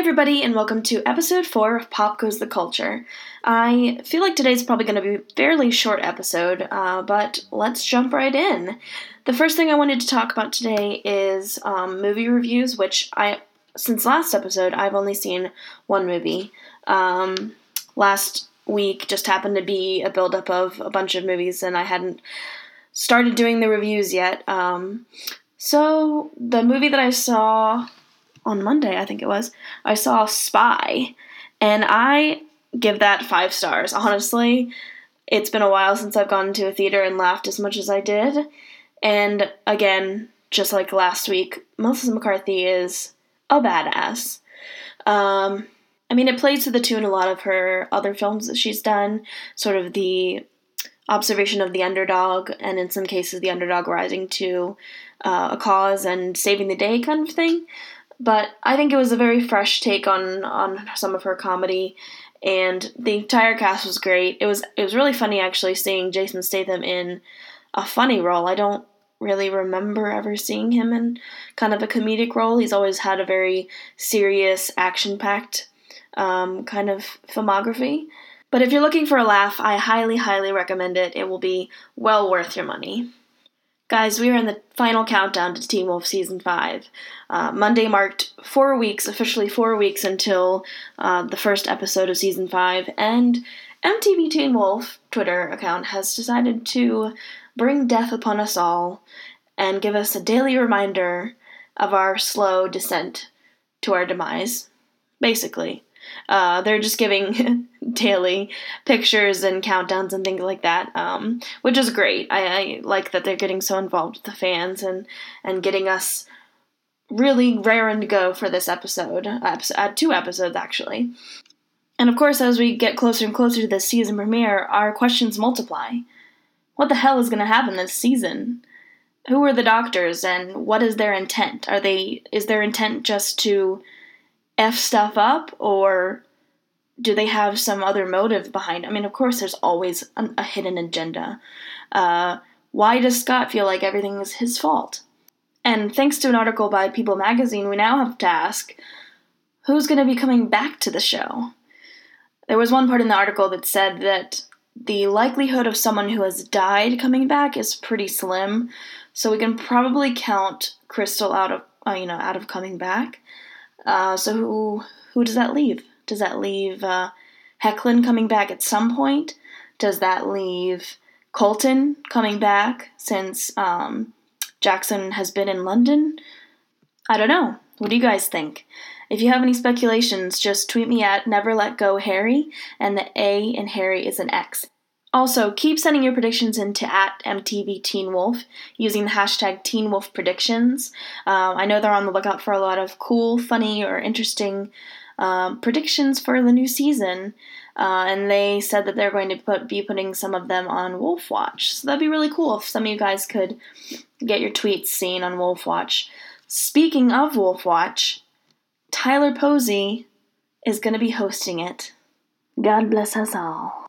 everybody, and welcome to episode 4 of Pop Goes the Culture. I feel like today's probably going to be a fairly short episode, uh, but let's jump right in. The first thing I wanted to talk about today is um, movie reviews, which I, since last episode, I've only seen one movie. Um, last week just happened to be a buildup of a bunch of movies, and I hadn't started doing the reviews yet. Um, so, the movie that I saw on Monday, I think it was, I saw Spy, and I give that five stars. Honestly, it's been a while since I've gone to a theater and laughed as much as I did. And again, just like last week, Melissa McCarthy is a badass. Um, I mean, it plays to the tune a lot of her other films that she's done, sort of the observation of the underdog, and in some cases, the underdog rising to uh, a cause and saving the day kind of thing but I think it was a very fresh take on on some of her comedy, and the entire cast was great. It was it was really funny actually seeing Jason Statham in a funny role. I don't really remember ever seeing him in kind of a comedic role. He's always had a very serious, action packed um, kind of filmography. But if you're looking for a laugh, I highly, highly recommend it. It will be well worth your money. Guys, we are in the final countdown to Teen Wolf Season 5. Uh, Monday marked four weeks, officially four weeks until uh, the first episode of Season 5, and MTV Teen Wolf Twitter account has decided to bring death upon us all and give us a daily reminder of our slow descent to our demise, basically. Uh, they're just giving daily pictures and countdowns and things like that, um, which is great. I, I, like that they're getting so involved with the fans and and getting us really raring to go for this episode. uh, two episodes actually. And of course, as we get closer and closer to the season premiere, our questions multiply. What the hell is going to happen this season? Who are the doctors and what is their intent? Are they is their intent just to f stuff up or do they have some other motive behind? I mean, of course, there's always a, a hidden agenda. Uh, why does Scott feel like everything is his fault? And thanks to an article by People magazine, we now have to ask who's going to be coming back to the show? There was one part in the article that said that the likelihood of someone who has died coming back is pretty slim, so we can probably count Crystal out of uh, you know out of coming back. Uh, so who who does that leave? Does that leave uh, Hoechlin coming back at some point? Does that leave Colton coming back since um, Jackson has been in London? I don't know. What do you guys think? If you have any speculations, just tweet me at Never Let Go Harry, and the A in Harry is an X. Also, keep sending your predictions into at MTV Teen Wolf using the hashtag Teen Wolf Predictions. Uh, I know they're on the lookout for a lot of cool, funny, or interesting uh, predictions for the new season. Uh, and they said that they're going to put, be putting some of them on Wolf Watch. So that'd be really cool if some of you guys could get your tweets seen on Wolf Watch. Speaking of Wolf Watch, Tyler Posey is going to be hosting it. God bless us all.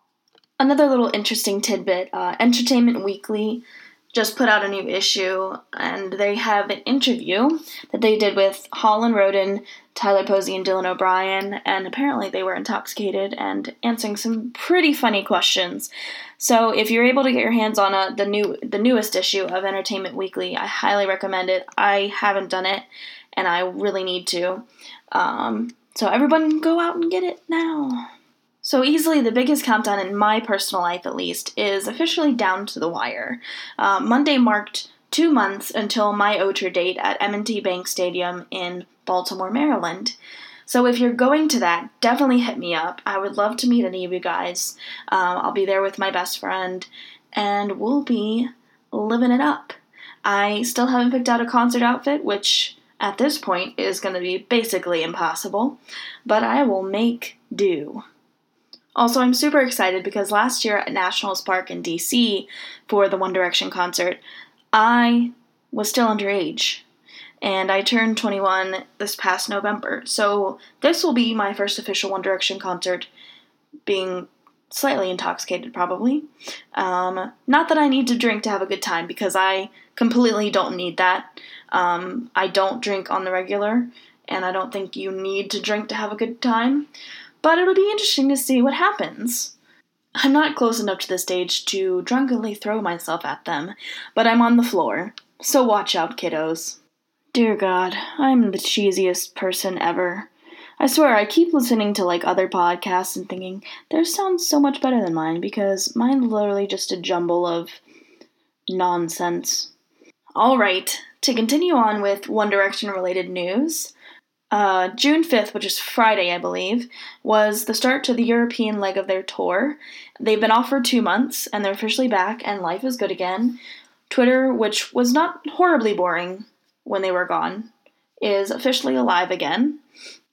Another little interesting tidbit uh, Entertainment Weekly just put out a new issue, and they have an interview that they did with Holland Roden, Tyler Posey, and Dylan O'Brien, and apparently they were intoxicated and answering some pretty funny questions. So if you're able to get your hands on a, the new the newest issue of Entertainment Weekly, I highly recommend it. I haven't done it, and I really need to. Um, so everyone, go out and get it now. So, easily the biggest countdown in my personal life, at least, is officially down to the wire. Uh, Monday marked two months until my OTR date at M&T Bank Stadium in Baltimore, Maryland. So, if you're going to that, definitely hit me up. I would love to meet any of you guys. Um, I'll be there with my best friend, and we'll be living it up. I still haven't picked out a concert outfit, which at this point is going to be basically impossible, but I will make do. Also, I'm super excited because last year at Nationals Park in DC for the One Direction concert, I was still underage and I turned 21 this past November. So, this will be my first official One Direction concert being slightly intoxicated, probably. Um, not that I need to drink to have a good time because I completely don't need that. Um, I don't drink on the regular and I don't think you need to drink to have a good time, but it'll be interesting to see what happens. I'm not close enough to the stage to drunkenly throw myself at them, but I'm on the floor, so watch out, kiddos. Dear God, I'm the cheesiest person ever. I swear, I keep listening to like other podcasts and thinking theirs sounds so much better than mine because mine's literally just a jumble of nonsense. All right, to continue on with One Direction related news, uh, June 5th, which is Friday, I believe, was the start to the European leg of their tour. They've been off for two months and they're officially back, and life is good again. Twitter, which was not horribly boring when they were gone, is officially alive again.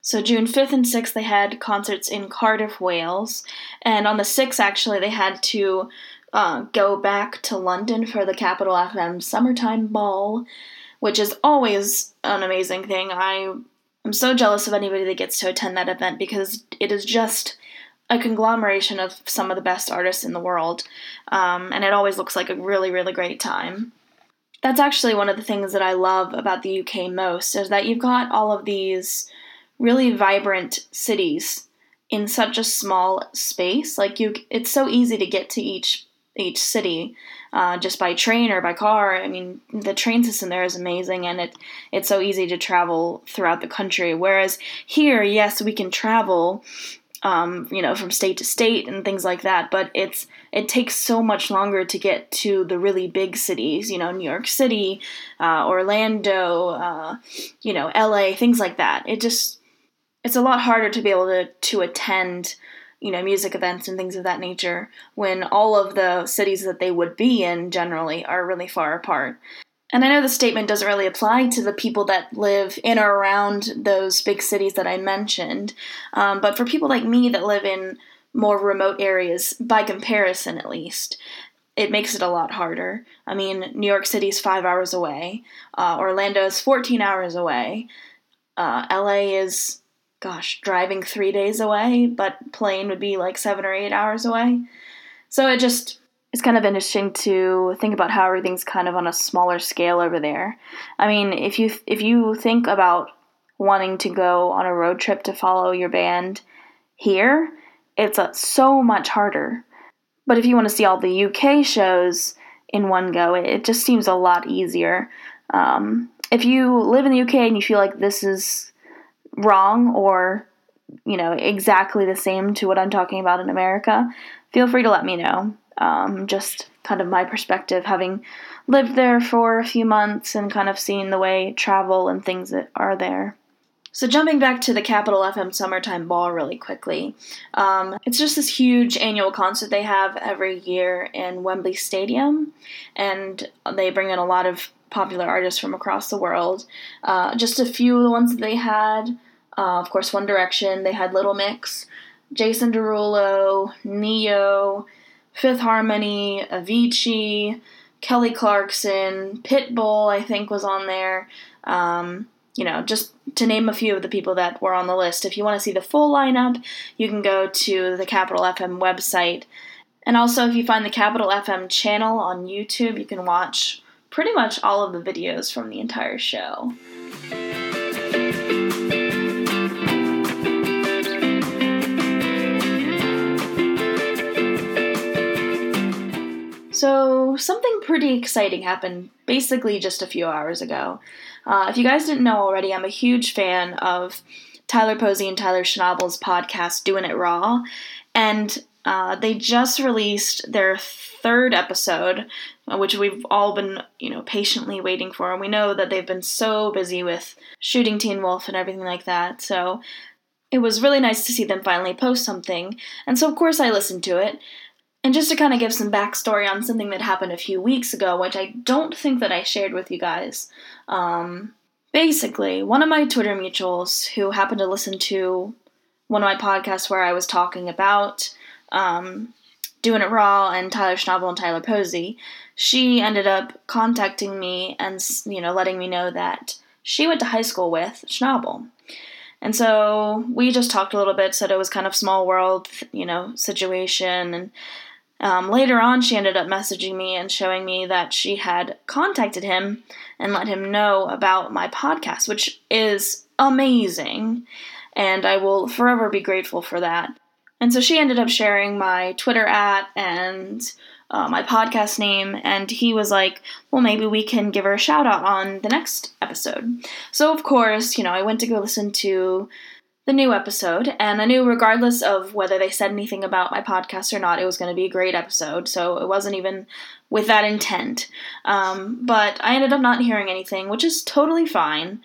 So June 5th and 6th, they had concerts in Cardiff, Wales. And on the 6th, actually, they had to uh, go back to London for the Capital FM Summertime Ball, which is always an amazing thing. I am so jealous of anybody that gets to attend that event because it is just a conglomeration of some of the best artists in the world. Um, and it always looks like a really, really great time. That's actually one of the things that I love about the UK most is that you've got all of these really vibrant cities in such a small space. Like you, it's so easy to get to each each city uh, just by train or by car. I mean, the train system there is amazing, and it it's so easy to travel throughout the country. Whereas here, yes, we can travel, um, you know, from state to state and things like that. But it's it takes so much longer to get to the really big cities. You know, New York City, uh, Orlando, uh, you know, L.A., things like that. It just it's a lot harder to be able to to attend you know music events and things of that nature when all of the cities that they would be in generally are really far apart. And i know the statement doesn't really apply to the people that live in or around those big cities that i mentioned um, but for people like me that live in more remote areas by comparison at least it makes it a lot harder. I mean new york city's five hours away uh, orlando is 14 hours away uh, la is gosh, driving three days away, but plane would be like seven or eight hours away. So it just it's kind of interesting to think about how everything's kind of on a smaller scale over there. I mean, if you if you think about wanting to go on a road trip to follow your band here, it's a, so much harder. But if you want to see all the UK shows in one go, it, it just seems a lot easier. Um, if you live in the UK and you feel like this is wrong or you know exactly the same to what I'm talking about in America, feel free to let me know. Um, just kind of my perspective, having lived there for a few months and kind of seeing the way travel and things that are there. So, jumping back to the Capital FM Summertime Ball really quickly, um, it's just this huge annual concert they have every year in Wembley Stadium, and they bring in a lot of popular artists from across the world. Uh, just a few of the ones that they had, uh, of course, One Direction. They had Little Mix, Jason Derulo, Ne-Yo, Fifth Harmony, Avicii, Kelly Clarkson, Pitbull. I think was on there. Um, you know, just to name a few of the people that were on the list. If you want to see the full lineup, you can go to the Capital FM website. And also, if you find the Capital FM channel on YouTube, you can watch pretty much all of the videos from the entire show. So, something pretty exciting happened basically just a few hours ago. Uh, if you guys didn't know already, I'm a huge fan of Tyler Posey and Tyler Schnabel's podcast, Doing It Raw. And uh, they just released their third episode, which we've all been, you know, patiently waiting for. And we know that they've been so busy with shooting Teen Wolf and everything like that. So it was really nice to see them finally post something. And so, of course, I listened to it. And just to kind of give some backstory on something that happened a few weeks ago, which I don't think that I shared with you guys. Um, basically, one of my Twitter mutuals who happened to listen to one of my podcasts where I was talking about um, doing it raw and Tyler Schnabel and Tyler Posey, she ended up contacting me and you know letting me know that she went to high school with Schnabel. And so we just talked a little bit, said it was kind of small world, you know, situation and Um, later on, she ended up messaging me and showing me that she had contacted him and let him know about my podcast, which is amazing. And I will forever be grateful for that. And so she ended up sharing my Twitter at and uh, my podcast name, and he was like, Well, maybe we can give her a shout out on the next episode. So, of course, you know, I went to go listen to the new episode, and I knew regardless of whether they said anything about my podcast or not, it was going to be a great episode. So it wasn't even with that intent. Um, but I ended up not hearing anything, which is totally fine.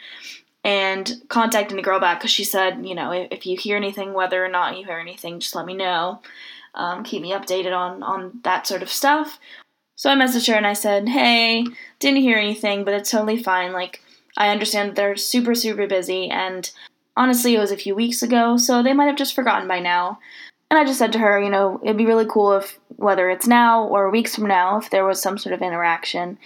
And contacting the girl back because she said, you know, if, if, you hear anything, whether or not you hear anything, just let me know. Um, keep me updated on on that sort of stuff. So I messaged her and I said, hey, didn't hear anything, but it's totally fine. Like I understand they're super super busy and Honestly, it was a few weeks ago, so they might have just forgotten by now. And I just said to her, you know, it'd be really cool if, whether it's now or weeks from now, if there was some sort of interaction.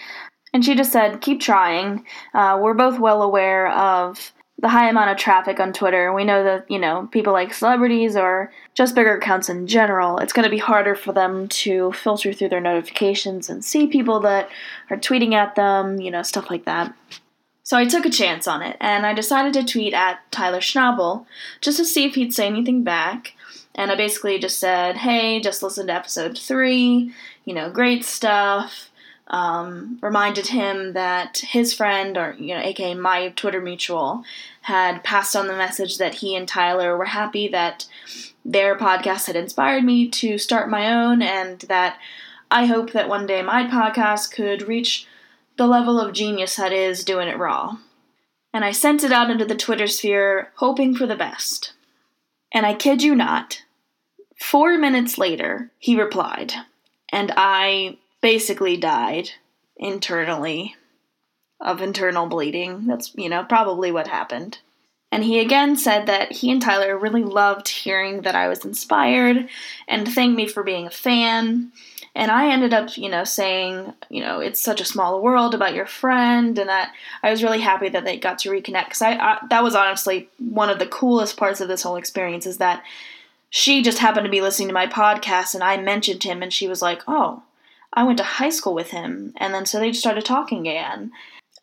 And she just said, keep trying. Uh, we're both well aware of the high amount of traffic on Twitter. We know that, you know, people like celebrities or just bigger accounts in general, it's going to be harder for them to filter through their notifications and see people that are tweeting at them, you know, stuff like that. So I took a chance on it, and I decided to tweet at Tyler Schnabel just to see if he'd say anything back. And I basically just said, hey, just listened to episode three, you know, great stuff. Um, reminded him that his friend, or, you know, aka my Twitter mutual, had passed on the message that he and Tyler were happy that their podcast had inspired me to start my own, and that I hope that one day my podcast could reach the level of genius that is doing it raw. And I sent it out into the Twitter sphere, hoping for the best. And I kid you not, four minutes later, he replied. And I basically died internally of internal bleeding. That's, you know, probably what happened. And he again said that he and Tyler really loved hearing that I was inspired and thanked me for being a fan and I ended up, you know, saying, you know, it's such a small world about your friend, and that I was really happy that they got to reconnect because I, I that was honestly one of the coolest parts of this whole experience is that she just happened to be listening to my podcast, and I mentioned him, and she was like, oh, I went to high school with him, and then so they just started talking again.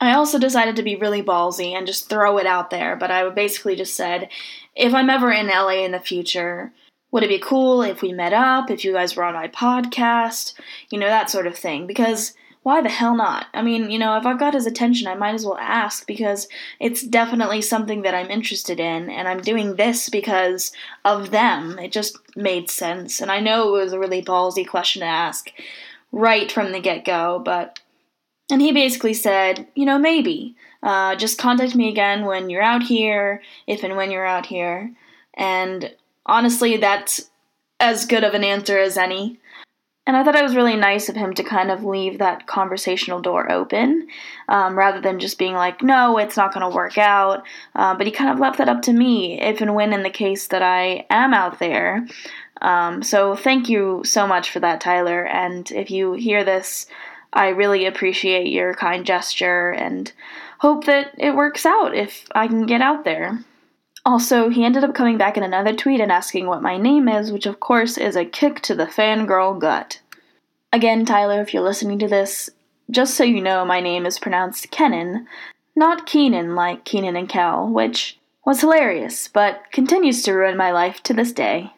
I also decided to be really ballsy and just throw it out there, but I basically just said, if I'm ever in LA in the future, would it be cool if we met up, if you guys were on my podcast, you know, that sort of thing? Because why the hell not? I mean, you know, if I've got his attention, I might as well ask because it's definitely something that I'm interested in, and I'm doing this because of them. It just made sense, and I know it was a really ballsy question to ask right from the get go, but. And he basically said, you know, maybe. Uh, just contact me again when you're out here, if and when you're out here. And honestly, that's as good of an answer as any. And I thought it was really nice of him to kind of leave that conversational door open um, rather than just being like, no, it's not going to work out. Uh, but he kind of left that up to me if and when in the case that I am out there. Um, so thank you so much for that, Tyler. And if you hear this, I really appreciate your kind gesture and hope that it works out if I can get out there. Also, he ended up coming back in another tweet and asking what my name is, which of course is a kick to the fangirl gut. Again, Tyler, if you're listening to this, just so you know, my name is pronounced Kenan, not Keenan like Kenan and Kel, which was hilarious, but continues to ruin my life to this day.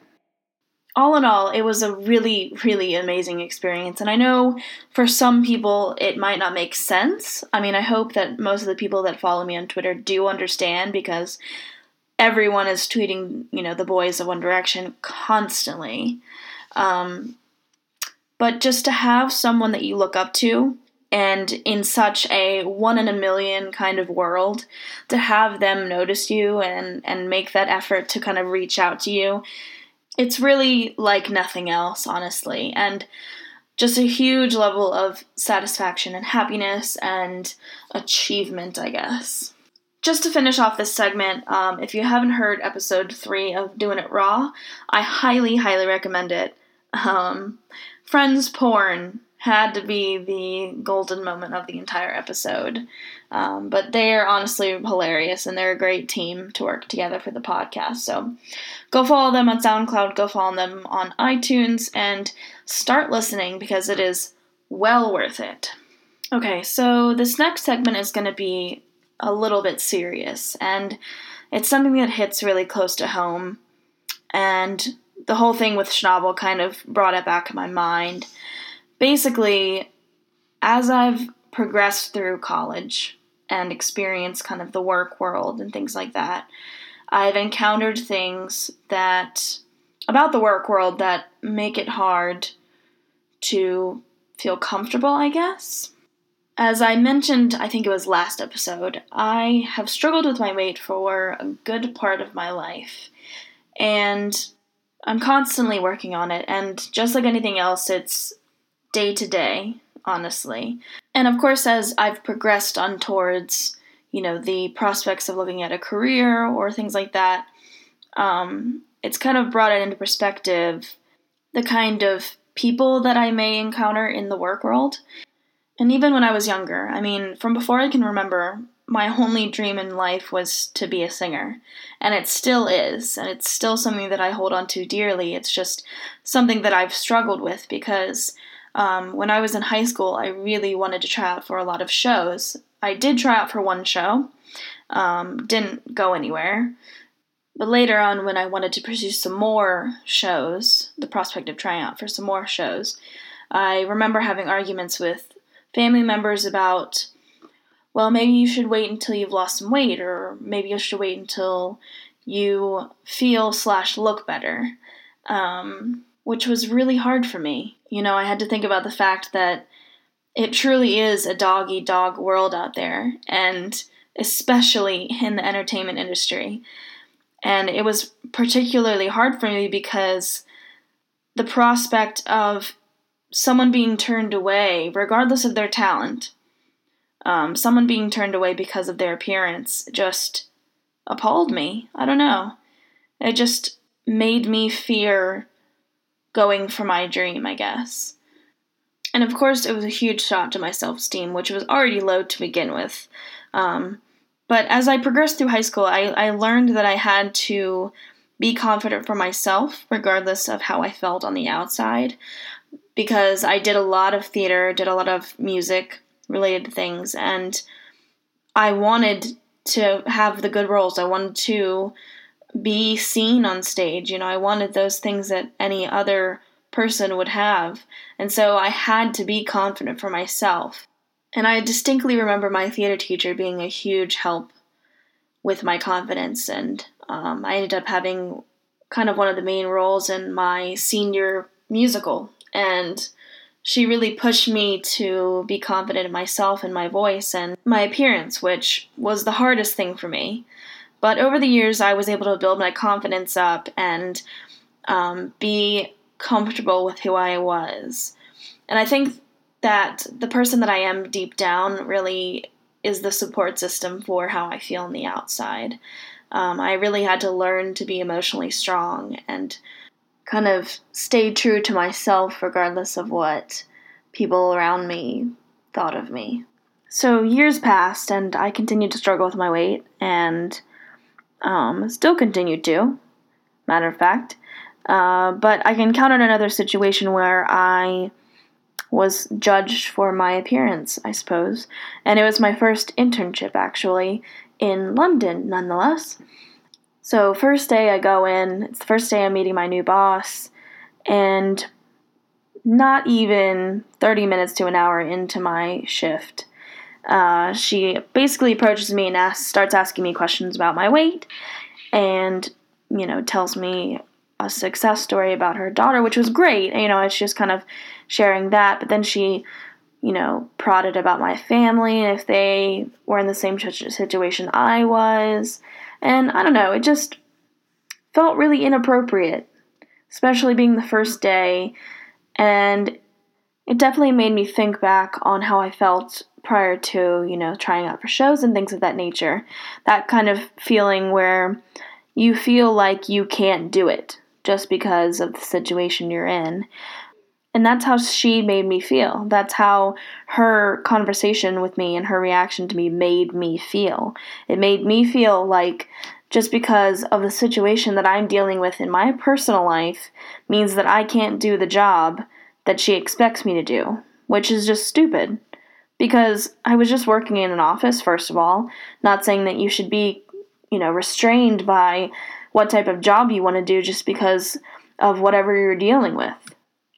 All in all, it was a really, really amazing experience, and I know for some people it might not make sense. I mean, I hope that most of the people that follow me on Twitter do understand because everyone is tweeting, you know, the boys of One Direction constantly. Um, but just to have someone that you look up to and in such a one in a million kind of world to have them notice you and and make that effort to kind of reach out to you it's really like nothing else honestly and just a huge level of satisfaction and happiness and achievement i guess just to finish off this segment, um, if you haven't heard episode three of Doing It Raw, I highly, highly recommend it. Um, Friends Porn had to be the golden moment of the entire episode. Um, but they are honestly hilarious and they're a great team to work together for the podcast. So go follow them on SoundCloud, go follow them on iTunes, and start listening because it is well worth it. Okay, so this next segment is going to be a little bit serious, and it's something that hits really close to home. And the whole thing with Schnabel kind of brought it back in my mind. Basically, as I've progressed through college and experienced kind of the work world and things like that, I've encountered things that about the work world that make it hard to feel comfortable, I guess. As I mentioned, I think it was last episode, I have struggled with my weight for a good part of my life. And I'm constantly working on it, and just like anything else, it's day to day, honestly. And of course, as I've progressed on towards, you know, the prospects of looking at a career or things like that, um, it's kind of brought it into perspective the kind of people that I may encounter in the work world. And even when I was younger, I mean, from before I can remember, my only dream in life was to be a singer. And it still is. And it's still something that I hold on to dearly. It's just something that I've struggled with because um, when I was in high school, I really wanted to try out for a lot of shows. I did try out for one show, um, didn't go anywhere. But later on, when I wanted to pursue some more shows, the prospect of trying out for some more shows, I remember having arguments with family members about well, maybe you should wait until you've lost some weight, or maybe you should wait until you feel slash look better, um, which was really hard for me. You know, I had to think about the fact that it truly is a dog eat dog world out there, and especially in the entertainment industry. And it was particularly hard for me because the prospect of someone being turned away, regardless of their talent, um, someone being turned away because of their appearance just appalled me. I don't know. It just made me fear going for my dream, I guess. And of course, it was a huge shot to my self esteem, which was already low to begin with. Um, but as I progressed through high school, I, I learned that I had to be confident for myself, regardless of how I felt on the outside, because I did a lot of theater, did a lot of music, related things and I wanted to have the good roles. I wanted to be seen on stage. You know, I wanted those things that any other person would have. And so I had to be confident for myself. And I distinctly remember my theater teacher being a huge help with my confidence. And um, I ended up having kind of one of the main roles in my senior musical. And she really pushed me to be confident in myself and my voice and my appearance, which was the hardest thing for me. But over the years, I was able to build my confidence up and um, be comfortable with who I was. And I think that the person that I am deep down really is the support system for how I feel on the outside. Um, I really had to learn to be emotionally strong and kind of stayed true to myself regardless of what people around me thought of me. So years passed, and I continued to struggle with my weight, and um, still continued to, matter of fact. Uh, but I encountered another situation where I was judged for my appearance, I suppose. And it was my first internship, actually, in London, nonetheless. So, first day I go in, it's the first day I'm meeting my new boss, and not even 30 minutes to an hour into my shift, uh, she basically approaches me and asks, starts asking me questions about my weight and, you know, tells me a success story about her daughter, which was great. You know, it's just kind of sharing that. But then she, you know, prodded about my family and if they were in the same situation I was. And I don't know, it just felt really inappropriate, especially being the first day. And it definitely made me think back on how I felt prior to, you know, trying out for shows and things of that nature. That kind of feeling where you feel like you can't do it just because of the situation you're in. And that's how she made me feel. That's how her conversation with me and her reaction to me made me feel. It made me feel like just because of the situation that I'm dealing with in my personal life means that I can't do the job that she expects me to do, which is just stupid. Because I was just working in an office, first of all, not saying that you should be, you know, restrained by what type of job you want to do just because of whatever you're dealing with.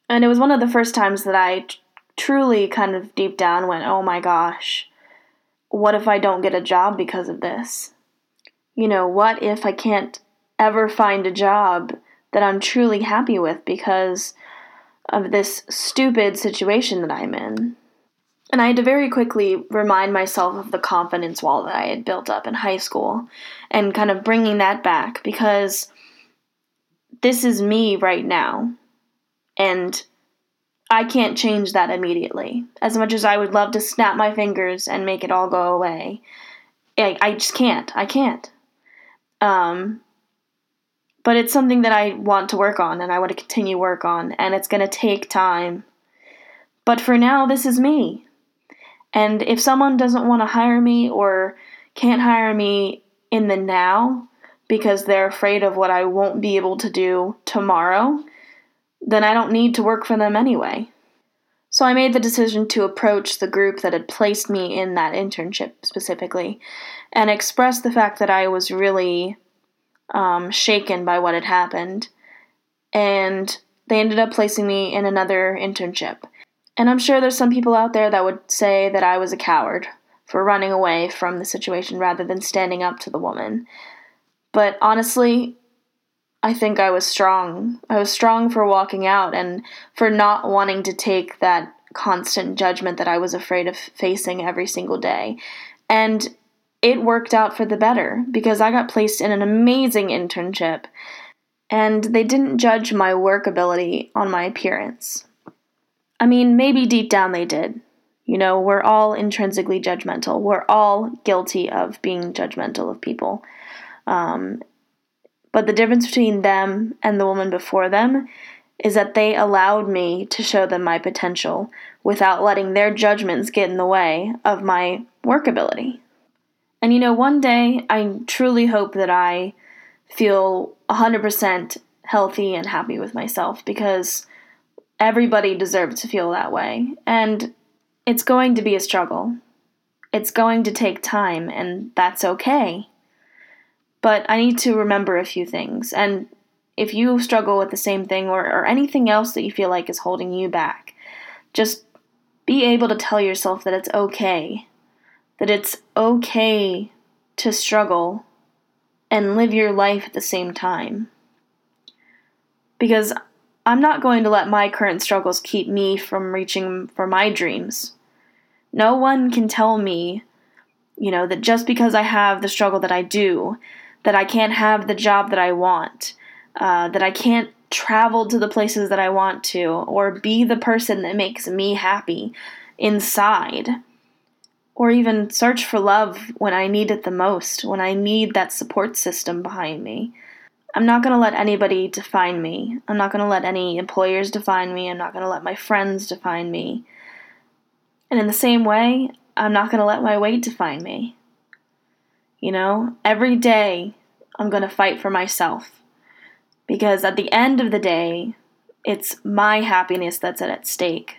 And it was one of the first times that I t- truly kind of deep down went, oh my gosh, what if I don't get a job because of this? You know, what if I can't ever find a job that I'm truly happy with because of this stupid situation that I'm in? And I had to very quickly remind myself of the confidence wall that I had built up in high school and kind of bringing that back because this is me right now. And I can't change that immediately. As much as I would love to snap my fingers and make it all go away, I, I just can't. I can't. Um, but it's something that I want to work on and I want to continue work on, and it's going to take time. But for now, this is me. And if someone doesn't want to hire me or can't hire me in the now because they're afraid of what I won't be able to do tomorrow, then I don't need to work for them anyway. So I made the decision to approach the group that had placed me in that internship specifically and express the fact that I was really um, shaken by what had happened. And they ended up placing me in another internship. And I'm sure there's some people out there that would say that I was a coward for running away from the situation rather than standing up to the woman. But honestly, I think I was strong. I was strong for walking out and for not wanting to take that constant judgment that I was afraid of facing every single day. And it worked out for the better because I got placed in an amazing internship and they didn't judge my work ability on my appearance. I mean, maybe deep down they did. You know, we're all intrinsically judgmental. We're all guilty of being judgmental of people. Um, but the difference between them and the woman before them is that they allowed me to show them my potential without letting their judgments get in the way of my work ability. And you know, one day I truly hope that I feel 100% healthy and happy with myself because everybody deserves to feel that way. And it's going to be a struggle. It's going to take time, and that's okay. But I need to remember a few things. And if you struggle with the same thing or, or anything else that you feel like is holding you back, just be able to tell yourself that it's okay. That it's okay to struggle and live your life at the same time. Because I'm not going to let my current struggles keep me from reaching for my dreams. No one can tell me, you know, that just because I have the struggle that I do, that I can't have the job that I want, uh, that I can't travel to the places that I want to, or be the person that makes me happy inside, or even search for love when I need it the most, when I need that support system behind me. I'm not going to let anybody define me. I'm not going to let any employers define me. I'm not going to let my friends define me. And in the same way, I'm not going to let my weight define me. You know, every day I'm going to fight for myself. Because at the end of the day, it's my happiness that's at stake.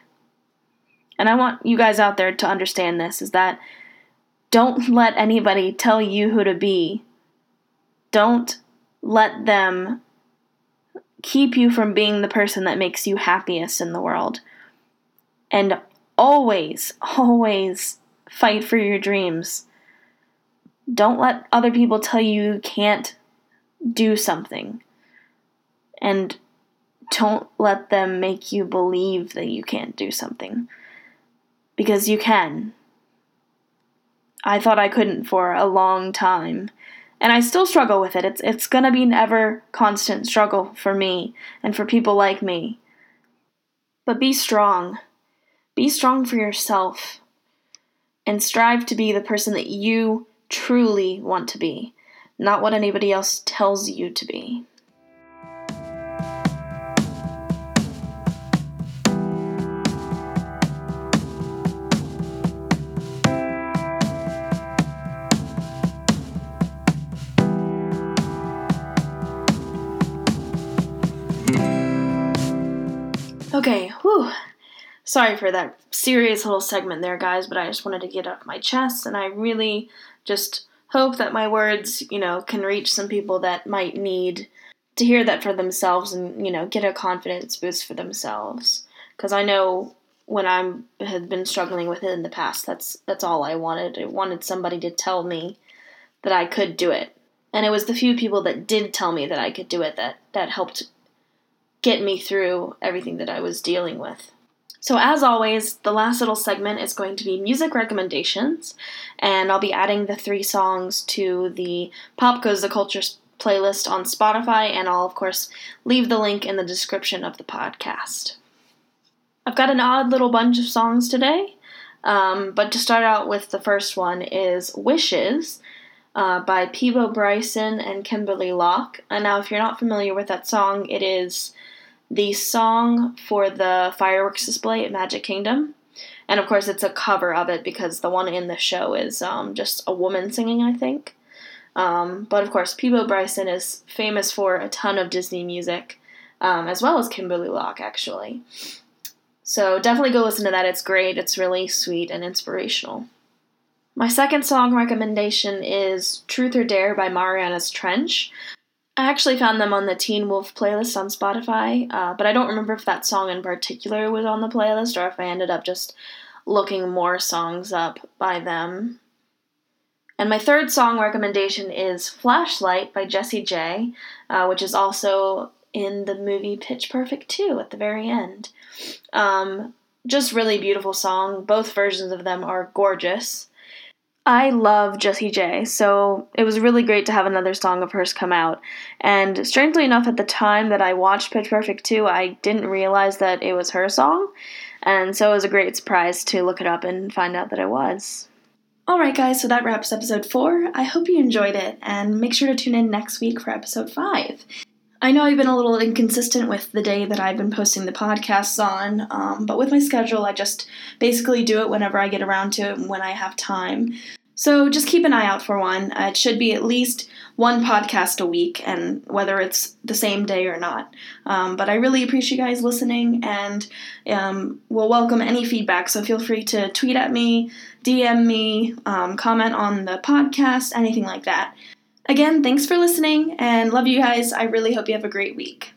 And I want you guys out there to understand this is that don't let anybody tell you who to be. Don't let them keep you from being the person that makes you happiest in the world. And always, always fight for your dreams. Don't let other people tell you you can't do something. And don't let them make you believe that you can't do something. Because you can. I thought I couldn't for a long time. And I still struggle with it. It's it's going to be an ever constant struggle for me and for people like me. But be strong. Be strong for yourself. And strive to be the person that you truly want to be, not what anybody else tells you to be. Okay, whew. Sorry for that serious little segment there, guys, but I just wanted to get off my chest, and I really just hope that my words, you know, can reach some people that might need to hear that for themselves and, you know, get a confidence boost for themselves. Because I know when I had been struggling with it in the past, that's that's all I wanted. I wanted somebody to tell me that I could do it. And it was the few people that did tell me that I could do it that, that helped get me through everything that I was dealing with. So, as always, the last little segment is going to be music recommendations, and I'll be adding the three songs to the Pop Goes the Culture playlist on Spotify, and I'll, of course, leave the link in the description of the podcast. I've got an odd little bunch of songs today, um, but to start out with, the first one is Wishes uh, by Peabo Bryson and Kimberly Locke. And now, if you're not familiar with that song, it is the song for the fireworks display at Magic Kingdom. And of course, it's a cover of it because the one in the show is um, just a woman singing, I think. Um, but of course, Peabo Bryson is famous for a ton of Disney music, um, as well as Kimberly Locke, actually. So definitely go listen to that. It's great. It's really sweet and inspirational. My second song recommendation is Truth or Dare by Marianas Trench. I actually found them on the Teen Wolf playlist on Spotify, uh, but I don't remember if that song in particular was on the playlist or if I ended up just looking more songs up by them. And my third song recommendation is Flashlight by Jessie J, uh, which is also in the movie Pitch Perfect 2 at the very end. Um, just really beautiful song. Both versions of them are gorgeous. I love Jessie J, so it was really great to have another song of hers come out. And strangely enough, at the time that I watched Pitch Perfect 2, I didn't realize that it was her song. And so it was a great surprise to look it up and find out that it was. Alright, guys, so that wraps episode 4. I hope you enjoyed it, and make sure to tune in next week for episode 5. I know I've been a little inconsistent with the day that I've been posting the podcasts on, um, but with my schedule, I just basically do it whenever I get around to it when I have time. So just keep an eye out for one. Uh, it should be at least one podcast a week, and whether it's the same day or not. Um, but I really appreciate you guys listening, and um, we'll welcome any feedback. So feel free to tweet at me, DM me, um, comment on the podcast, anything like that. Again, thanks for listening, and love you guys. I really hope you have a great week.